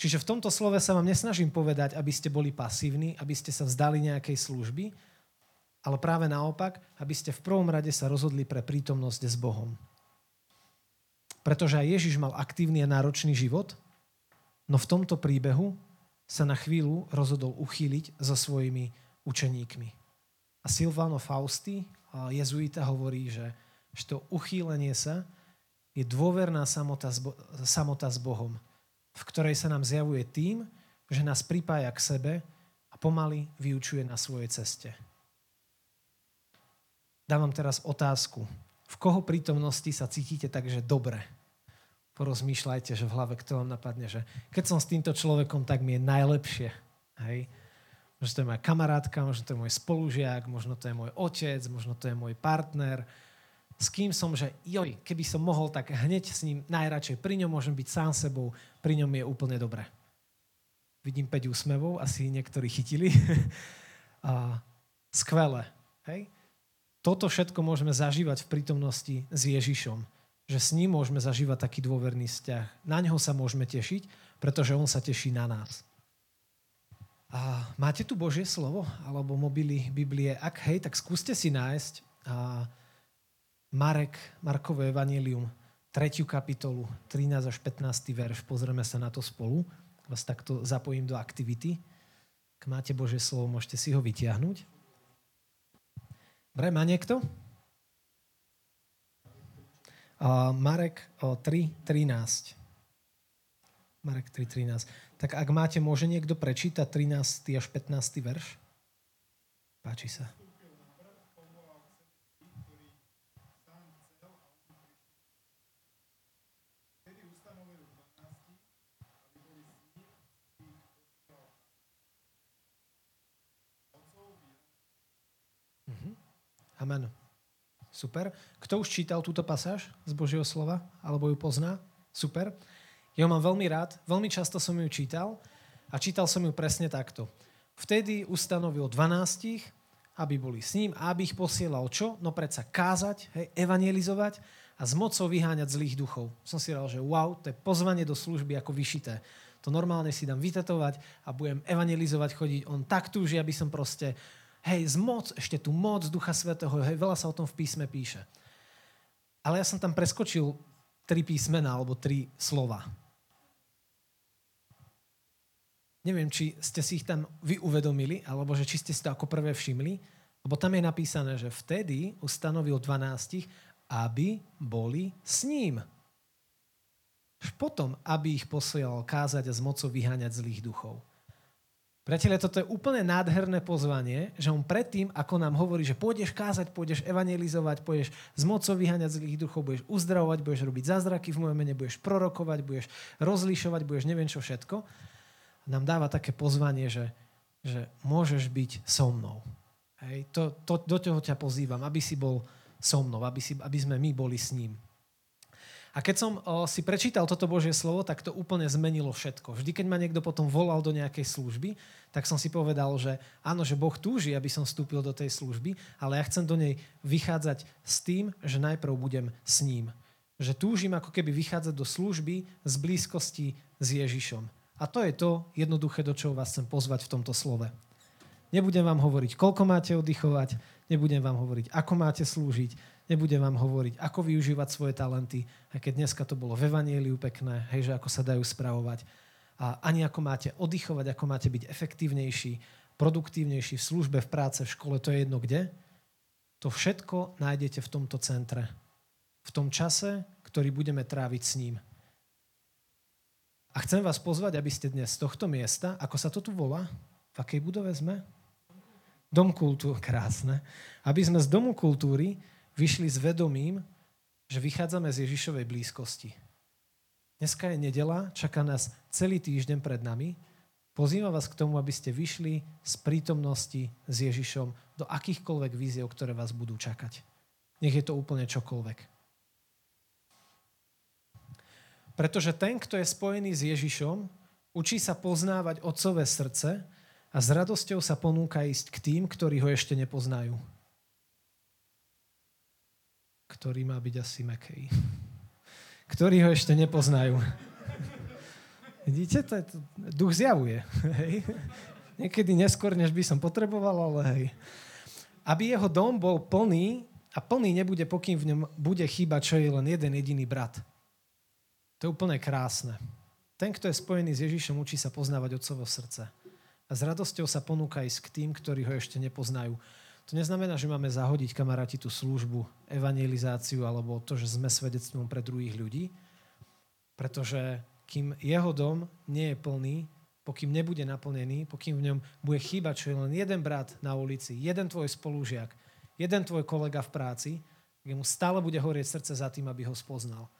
Čiže v tomto slove sa vám nesnažím povedať, aby ste boli pasívni, aby ste sa vzdali nejakej služby, ale práve naopak, aby ste v prvom rade sa rozhodli pre prítomnosť s Bohom. Pretože aj Ježiš mal aktívny a náročný život, No v tomto príbehu sa na chvíľu rozhodol uchýliť so svojimi učeníkmi. A Silvano Fausti, jezuita, hovorí, že, že to uchýlenie sa je dôverná samota s, Bo- samota s Bohom, v ktorej sa nám zjavuje tým, že nás pripája k sebe a pomaly vyučuje na svojej ceste. Dávam teraz otázku. V koho prítomnosti sa cítite takže dobre? Porozmýšľajte, že v hlave kto vám napadne, že keď som s týmto človekom, tak mi je najlepšie. Hej? Možno to je moja kamarátka, možno to je môj spolužiak, možno to je môj otec, možno to je môj partner. S kým som, že joj, keby som mohol, tak hneď s ním najradšej. Pri ňom môžem byť sám sebou, pri ňom je úplne dobre. Vidím 5 úsmevov, asi niektorí chytili. A skvelé. Hej? Toto všetko môžeme zažívať v prítomnosti s Ježišom že s ním môžeme zažívať taký dôverný vzťah. Na neho sa môžeme tešiť, pretože on sa teší na nás. A máte tu Božie slovo alebo mobily Biblie? Ak hej, tak skúste si nájsť a Marek, Markové evanílium, 3. kapitolu, 13 až 15. verš. Pozrieme sa na to spolu. Vás takto zapojím do aktivity. Ak máte Božie slovo, môžete si ho vytiahnuť. Dobre, má niekto? Marek 3.13. Marek 3.13. Tak ak máte, môže niekto prečítať 13. až 15. verš? Páči sa. Mhm. Amen. Super. Kto už čítal túto pasáž z Božieho slova? Alebo ju pozná? Super. Ja ho mám veľmi rád, veľmi často som ju čítal a čítal som ju presne takto. Vtedy ustanovil 12, aby boli s ním a aby ich posielal čo? No predsa kázať, hej, evangelizovať a s mocou vyháňať zlých duchov. Som si dal, že wow, to je pozvanie do služby ako vyšité. To normálne si dám vytetovať a budem evangelizovať, chodiť. On tak túži, aby som proste, hej, z moc, ešte tu moc Ducha Svetého, hej, veľa sa o tom v písme píše. Ale ja som tam preskočil tri písmena alebo tri slova. Neviem, či ste si ich tam vy uvedomili, alebo že či ste si to ako prvé všimli, lebo tam je napísané, že vtedy ustanovil 12, aby boli s ním. Až potom, aby ich posielal kázať a z mocou vyháňať zlých duchov. Priatelia, toto je úplne nádherné pozvanie, že on predtým, ako nám hovorí, že pôjdeš kázať, pôjdeš evangelizovať, pôjdeš z mocou vyháňať zlých duchov, budeš uzdravovať, budeš robiť zázraky v mojom mene, budeš prorokovať, budeš rozlišovať, budeš neviem čo všetko, nám dáva také pozvanie, že, že môžeš byť so mnou. Hej, to, to, do toho ťa pozývam, aby si bol so mnou, aby, si, aby sme my boli s ním. A keď som o, si prečítal toto Božie slovo, tak to úplne zmenilo všetko. Vždy, keď ma niekto potom volal do nejakej služby, tak som si povedal, že áno, že Boh túži, aby som vstúpil do tej služby, ale ja chcem do nej vychádzať s tým, že najprv budem s ním. Že túžim ako keby vychádzať do služby z blízkosti s Ježišom. A to je to jednoduché, do čoho vás chcem pozvať v tomto slove. Nebudem vám hovoriť, koľko máte oddychovať, nebudem vám hovoriť, ako máte slúžiť, nebudem vám hovoriť, ako využívať svoje talenty, aj keď dneska to bolo v Evanieliu pekné, hej, že ako sa dajú spravovať. A ani ako máte oddychovať, ako máte byť efektívnejší, produktívnejší v službe, v práce, v škole, to je jedno kde. To všetko nájdete v tomto centre. V tom čase, ktorý budeme tráviť s ním. A chcem vás pozvať, aby ste dnes z tohto miesta, ako sa to tu volá, v akej budove sme? Dom kultúry, krásne. Aby sme z domu kultúry vyšli s vedomím, že vychádzame z Ježišovej blízkosti. Dneska je nedela, čaká nás celý týždeň pred nami. Pozývam vás k tomu, aby ste vyšli z prítomnosti s Ježišom do akýchkoľvek víziev, ktoré vás budú čakať. Nech je to úplne čokoľvek. Pretože ten, kto je spojený s Ježišom, učí sa poznávať otcové srdce a s radosťou sa ponúka ísť k tým, ktorí ho ešte nepoznajú. Ktorý má byť asi mekej. Ktorí ho ešte nepoznajú. Vidíte, to je to, duch zjavuje. Hej. Niekedy neskôr, než by som potreboval, ale hej. Aby jeho dom bol plný a plný nebude, pokým v ňom bude chýbať, čo je len jeden jediný brat. To je úplne krásne. Ten, kto je spojený s Ježišom, učí sa poznávať otcovo srdce. A s radosťou sa ponúka ísť k tým, ktorí ho ešte nepoznajú. To neznamená, že máme zahodiť kamaráti tú službu, evangelizáciu alebo to, že sme svedectvom pre druhých ľudí. Pretože kým jeho dom nie je plný, pokým nebude naplnený, pokým v ňom bude chýbať, čo je len jeden brat na ulici, jeden tvoj spolužiak, jeden tvoj kolega v práci, mu stále bude horieť srdce za tým, aby ho spoznal.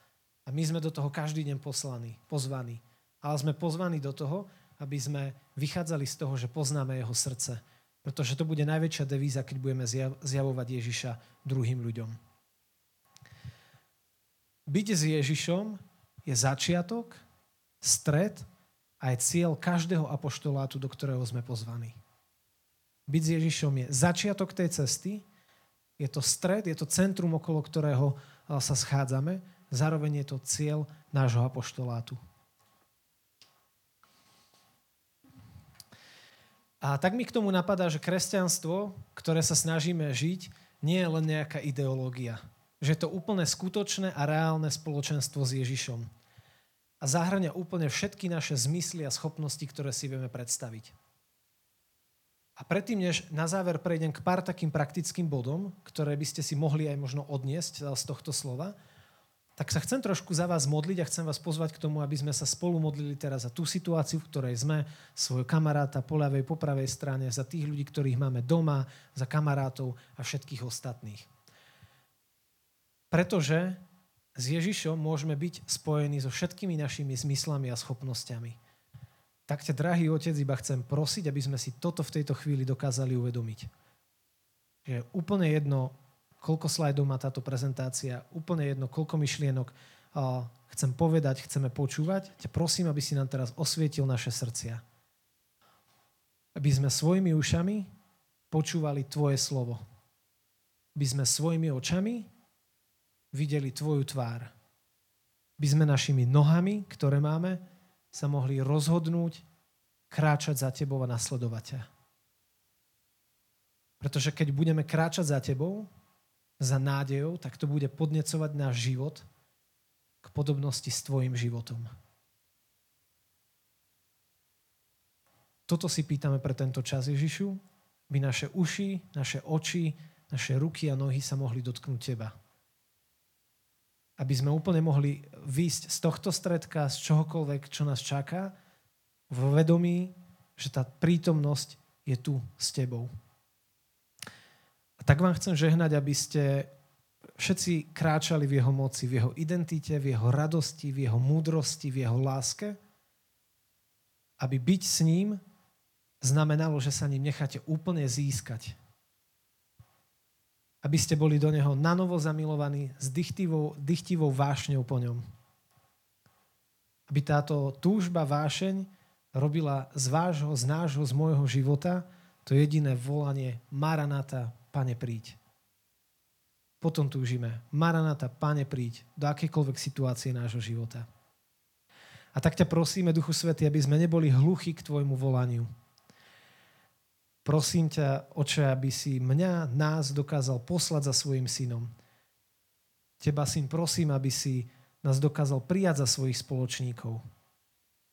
A my sme do toho každý deň poslaní, pozvaní. Ale sme pozvaní do toho, aby sme vychádzali z toho, že poznáme jeho srdce. Pretože to bude najväčšia devíza, keď budeme zjavovať Ježiša druhým ľuďom. Byť s Ježišom je začiatok, stred a je cieľ každého apoštolátu, do ktorého sme pozvaní. Byť s Ježišom je začiatok tej cesty, je to stred, je to centrum, okolo ktorého sa schádzame zároveň je to cieľ nášho apoštolátu. A tak mi k tomu napadá, že kresťanstvo, ktoré sa snažíme žiť, nie je len nejaká ideológia. Že je to úplne skutočné a reálne spoločenstvo s Ježišom. A zahrania úplne všetky naše zmysly a schopnosti, ktoré si vieme predstaviť. A predtým, než na záver prejdem k pár takým praktickým bodom, ktoré by ste si mohli aj možno odniesť z tohto slova, tak sa chcem trošku za vás modliť a chcem vás pozvať k tomu, aby sme sa spolu modlili teraz za tú situáciu, v ktorej sme, svojho kamaráta po ľavej, po pravej strane, za tých ľudí, ktorých máme doma, za kamarátov a všetkých ostatných. Pretože s Ježišom môžeme byť spojení so všetkými našimi zmyslami a schopnosťami. Tak ťa, drahý otec, iba chcem prosiť, aby sme si toto v tejto chvíli dokázali uvedomiť. Je úplne jedno, koľko slajdov má táto prezentácia, úplne jedno, koľko myšlienok chcem povedať, chceme počúvať. Ťa prosím, aby si nám teraz osvietil naše srdcia. Aby sme svojimi ušami počúvali Tvoje slovo. Aby sme svojimi očami videli Tvoju tvár. Aby sme našimi nohami, ktoré máme, sa mohli rozhodnúť kráčať za Tebou a nasledovať ťa. Pretože keď budeme kráčať za Tebou, za nádejou, tak to bude podnecovať náš život k podobnosti s tvojim životom. Toto si pýtame pre tento čas Ježišu, by naše uši, naše oči, naše ruky a nohy sa mohli dotknúť Teba. Aby sme úplne mohli výjsť z tohto stredka, z čohokoľvek, čo nás čaká, vo vedomí, že tá prítomnosť je tu s Tebou tak vám chcem žehnať, aby ste všetci kráčali v jeho moci, v jeho identite, v jeho radosti, v jeho múdrosti, v jeho láske. Aby byť s ním znamenalo, že sa ním necháte úplne získať. Aby ste boli do neho nanovo zamilovaní s dychtivou, dychtivou vášňou po ňom. Aby táto túžba, vášeň robila z vášho, z nášho, z môjho života to jediné volanie Maranata, Pane, príď. Potom túžime. Maranata, Pane, príď do akékoľvek situácie nášho života. A tak ťa prosíme, Duchu Svety, aby sme neboli hluchí k Tvojmu volaniu. Prosím ťa, Oče, aby si mňa, nás dokázal poslať za svojim synom. Teba, syn, prosím, aby si nás dokázal prijať za svojich spoločníkov.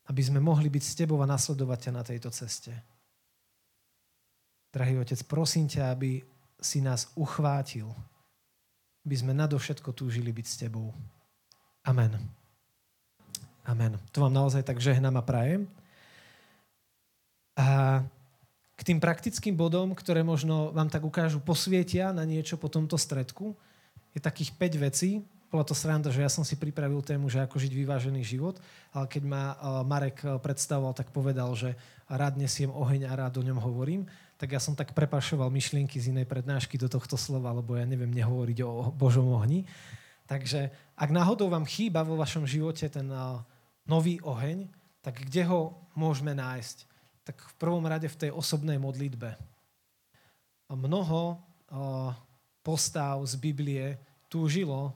Aby sme mohli byť s Tebou a nasledovať ťa na tejto ceste. Drahý Otec, prosím ťa, aby si nás uchvátil, by sme nadovšetko túžili byť s Tebou. Amen. Amen. To vám naozaj tak žehnám a prajem. A k tým praktickým bodom, ktoré možno vám tak ukážu, posvietia na niečo po tomto stredku, je takých 5 vecí. Bola to sranda, že ja som si pripravil tému, že ako žiť vyvážený život, ale keď ma Marek predstavoval, tak povedal, že rád nesiem oheň a rád o ňom hovorím tak ja som tak prepašoval myšlienky z inej prednášky do tohto slova, lebo ja neviem nehovoriť o Božom ohni. Takže ak náhodou vám chýba vo vašom živote ten nový oheň, tak kde ho môžeme nájsť? Tak v prvom rade v tej osobnej modlitbe. Mnoho postav z Biblie túžilo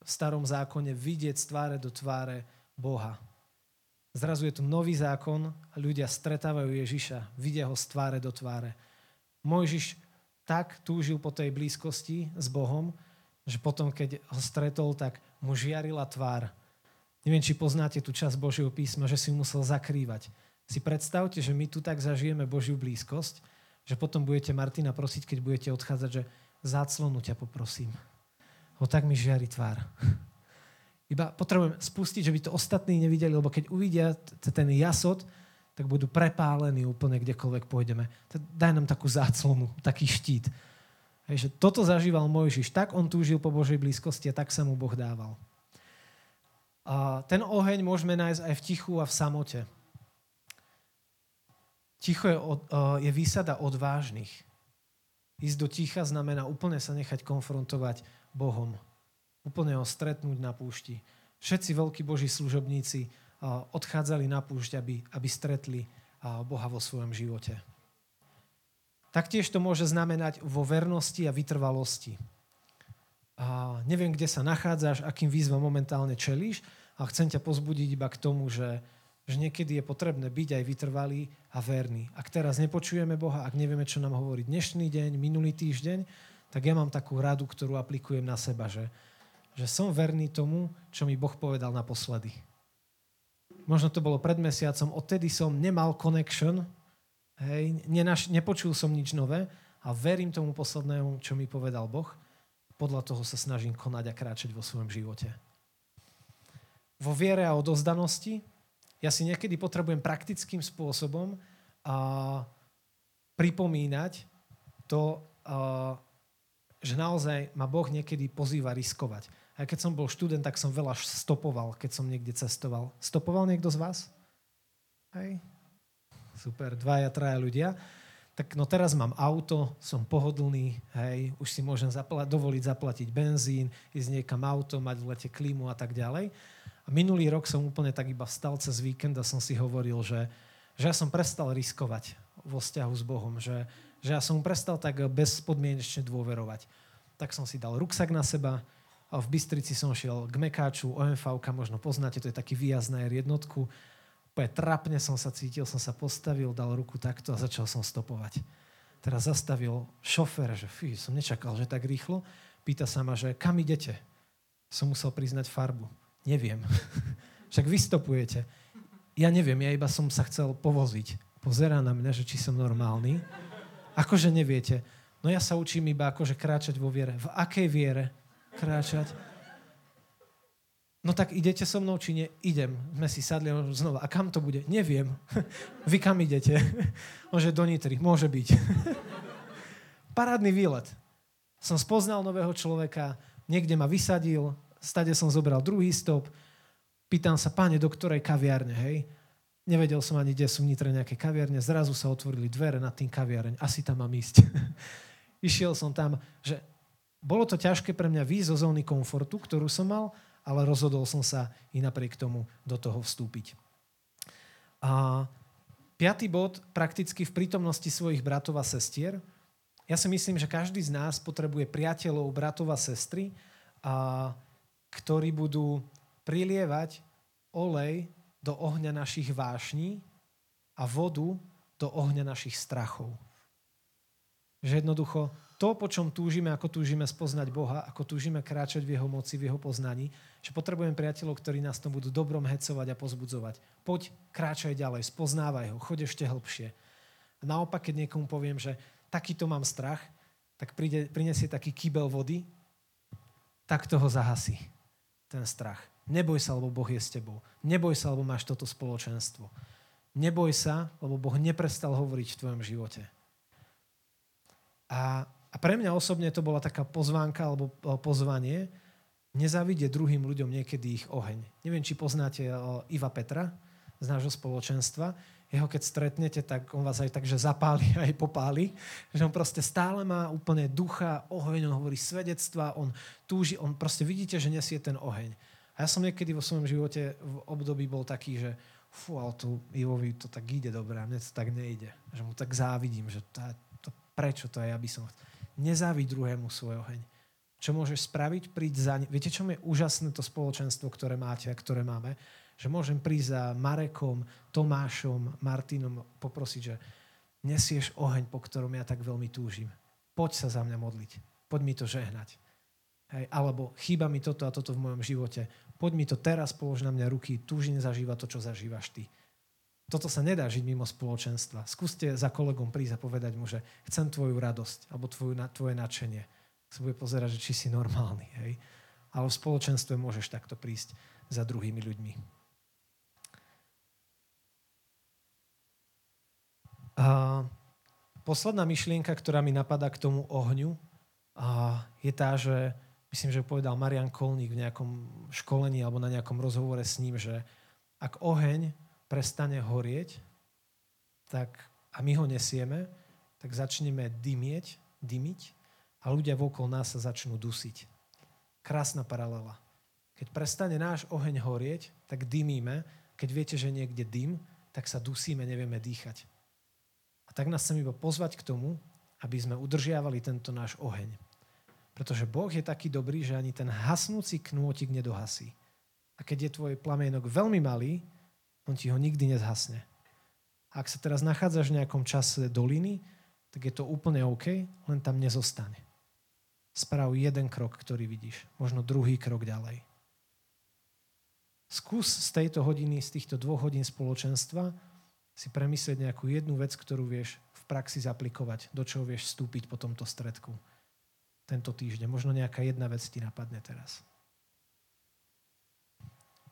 v starom zákone vidieť z tváre do tváre Boha. Zrazu je tu nový zákon a ľudia stretávajú Ježiša, vidia ho z tváre do tváre. Mojžiš tak túžil po tej blízkosti s Bohom, že potom, keď ho stretol, tak mu žiarila tvár. Neviem, či poznáte tú časť Božieho písma, že si musel zakrývať. Si predstavte, že my tu tak zažijeme Božiu blízkosť, že potom budete Martina prosiť, keď budete odchádzať, že záclonu ťa poprosím. Ho tak mi žiari tvár. Iba potrebujem spustiť, že by to ostatní nevideli, lebo keď uvidia ten jasot, tak budú prepálení úplne kdekoľvek pôjdeme. Daj nám takú záclonu, taký štít. Hej, že toto zažíval Mojžiš. Tak on túžil po Božej blízkosti a tak sa mu Boh dával. A ten oheň môžeme nájsť aj v tichu a v samote. Ticho je, je výsada odvážnych. Ísť do ticha znamená úplne sa nechať konfrontovať Bohom. Úplne ho stretnúť na púšti. Všetci veľkí Boží služobníci odchádzali na púšť, aby, aby stretli Boha vo svojom živote. Taktiež to môže znamenať vo vernosti a vytrvalosti. A neviem, kde sa nachádzaš, akým výzvam momentálne čelíš, a chcem ťa pozbudiť iba k tomu, že, že niekedy je potrebné byť aj vytrvalý a verný. Ak teraz nepočujeme Boha, ak nevieme, čo nám hovorí dnešný deň, minulý týždeň, tak ja mám takú radu, ktorú aplikujem na seba, že, že som verný tomu, čo mi Boh povedal naposledy možno to bolo pred mesiacom, odtedy som nemal connection, hej, nenaš, nepočul som nič nové a verím tomu poslednému, čo mi povedal Boh. Podľa toho sa snažím konať a kráčať vo svojom živote. vo viere a odozdanosti. Ja si niekedy potrebujem praktickým spôsobom a, pripomínať to, a, že naozaj ma Boh niekedy pozýva riskovať. Aj keď som bol študent, tak som veľa stopoval, keď som niekde cestoval. Stopoval niekto z vás? Hej? Super, dvaja, traja ľudia. Tak no teraz mám auto, som pohodlný, hej, už si môžem zapla- dovoliť zaplatiť benzín, ísť niekam auto, mať v lete klímu a tak ďalej. A minulý rok som úplne tak iba vstal cez víkend a som si hovoril, že, že ja som prestal riskovať vo vzťahu s Bohom, že, že ja som prestal tak bezpodmienečne dôverovať. Tak som si dal ruksak na seba a v Bystrici som šiel k Mekáču, OMV, možno poznáte, to je taký výjazd na jednotku. Poje trapne som sa cítil, som sa postavil, dal ruku takto a začal som stopovať. Teraz zastavil šofér, že fí, som nečakal, že tak rýchlo. Pýta sa ma, že kam idete? Som musel priznať farbu Neviem. Však vystopujete. Ja neviem, ja iba som sa chcel povoziť. Pozerá na mňa, že či som normálny. Akože neviete. No ja sa učím iba akože kráčať vo viere. V akej viere kráčať? No tak idete so mnou, či nie? Idem. Sme si sadli znova. A kam to bude? Neviem. Vy kam idete? Môže do Nitry. Môže byť. Parádny výlet. Som spoznal nového človeka, niekde ma vysadil, stade som zobral druhý stop, pýtam sa, páne, do ktorej kaviárne, hej? Nevedel som ani, kde sú v Nitre nejaké kaviarne. Zrazu sa otvorili dvere nad tým kaviareň. Asi tam mám ísť. Išiel som tam, že bolo to ťažké pre mňa výjsť zo zóny komfortu, ktorú som mal, ale rozhodol som sa i napriek tomu do toho vstúpiť. A piatý bod, prakticky v prítomnosti svojich bratov a sestier. Ja si myslím, že každý z nás potrebuje priateľov, bratov a sestry a ktorí budú prilievať olej do ohňa našich vášní a vodu do ohňa našich strachov. Že jednoducho to, po čom túžime, ako túžime spoznať Boha, ako túžime kráčať v Jeho moci, v Jeho poznaní, že potrebujem priateľov, ktorí nás tom budú dobrom hecovať a pozbudzovať. Poď, kráčaj ďalej, spoznávaj ho, choď ešte hlbšie. A naopak, keď niekomu poviem, že takýto mám strach, tak príde, prinesie taký kýbel vody, tak toho zahasí ten strach. Neboj sa, lebo Boh je s tebou. Neboj sa, lebo máš toto spoločenstvo. Neboj sa, lebo Boh neprestal hovoriť v tvojom živote. A, a pre mňa osobne to bola taká pozvánka alebo pozvanie, nezávidieť druhým ľuďom niekedy ich oheň. Neviem, či poznáte Iva Petra z nášho spoločenstva jeho keď stretnete, tak on vás aj tak, že zapáli aj popáli. Že on proste stále má úplne ducha, oheň, on hovorí svedectva, on túži, on proste vidíte, že nesie ten oheň. A ja som niekedy vo svojom živote v období bol taký, že fú, ale tu Ivovi to tak ide dobre a mne to tak nejde. Že mu tak závidím, že to, to, prečo to aj ja by som chcel. Nezávidť druhému svoj oheň. Čo môžeš spraviť? Príď za ne. Viete, čo je úžasné to spoločenstvo, ktoré máte a ktoré máme? že môžem prísť za Marekom, Tomášom, Martinom poprosiť, že nesieš oheň, po ktorom ja tak veľmi túžim. Poď sa za mňa modliť. Poď mi to žehnať. Hej, alebo chýba mi toto a toto v mojom živote. Poď mi to teraz, polož na mňa ruky, túžim zažívať to, čo zažívaš ty. Toto sa nedá žiť mimo spoločenstva. Skúste za kolegom prísť a povedať mu, že chcem tvoju radosť alebo tvoju, tvoje nadšenie. Sa bude pozerať, že či si normálny. Hej? Ale v spoločenstve môžeš takto prísť za druhými ľuďmi. A posledná myšlienka, ktorá mi napadá k tomu ohňu, a je tá, že myslím, že povedal Marian Kolník v nejakom školení alebo na nejakom rozhovore s ním, že ak oheň prestane horieť, tak, a my ho nesieme, tak začneme dymieť, dymiť a ľudia vokol nás sa začnú dusiť. Krásna paralela. Keď prestane náš oheň horieť, tak dymíme. Keď viete, že niekde dym, tak sa dusíme, nevieme dýchať tak nás chcem iba pozvať k tomu, aby sme udržiavali tento náš oheň. Pretože Boh je taký dobrý, že ani ten hasnúci knôtik nedohasí. A keď je tvoj plamienok veľmi malý, on ti ho nikdy nezhasne. Ak sa teraz nachádzaš v nejakom čase doliny, tak je to úplne OK, len tam nezostane. Sprav jeden krok, ktorý vidíš, možno druhý krok ďalej. Skús z tejto hodiny, z týchto dvoch hodín spoločenstva si premyslieť nejakú jednu vec, ktorú vieš v praxi zaplikovať, do čoho vieš vstúpiť po tomto stredku tento týždeň. Možno nejaká jedna vec ti napadne teraz.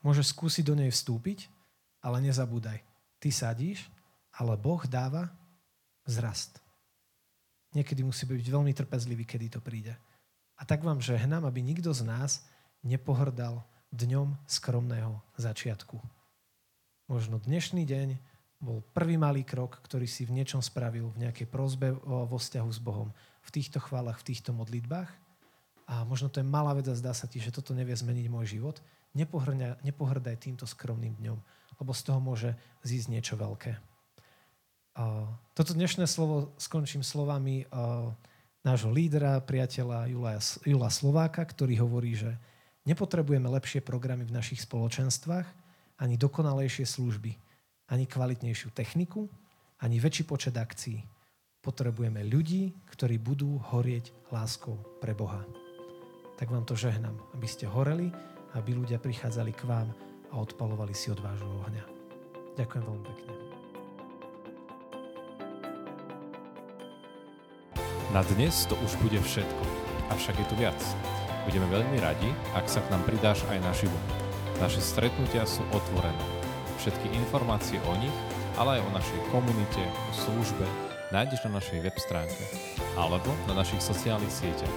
môžeš skúsiť do nej vstúpiť, ale nezabúdaj. Ty sadíš, ale Boh dáva vzrast. Niekedy musí byť veľmi trpezlivý, kedy to príde. A tak vám žehnám, aby nikto z nás nepohrdal dňom skromného začiatku. Možno dnešný deň bol prvý malý krok, ktorý si v niečom spravil, v nejakej prozbe vo vzťahu s Bohom, v týchto chválach, v týchto modlitbách. A možno to je malá vec a zdá sa ti, že toto nevie zmeniť môj život. Nepohrdaj týmto skromným dňom, lebo z toho môže zísť niečo veľké. Toto dnešné slovo skončím slovami nášho lídra, priateľa Jula, Slováka, ktorý hovorí, že nepotrebujeme lepšie programy v našich spoločenstvách, ani dokonalejšie služby, ani kvalitnejšiu techniku, ani väčší počet akcií. Potrebujeme ľudí, ktorí budú horieť láskou pre Boha. Tak vám to žehnám, aby ste horeli, aby ľudia prichádzali k vám a odpalovali si od vášho ohňa. Ďakujem veľmi pekne. Na dnes to už bude všetko, avšak je tu viac. Budeme veľmi radi, ak sa k nám pridáš aj na živo. Naše stretnutia sú otvorené. Všetky informácie o nich, ale aj o našej komunite, o službe nájdeš na našej web stránke alebo na našich sociálnych sieťach.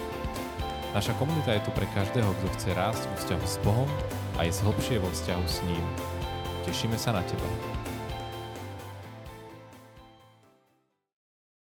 Naša komunita je tu pre každého, kto chce rásť vo vzťahu s Bohom a je hlbšie vo vzťahu s ním. Tešíme sa na teba.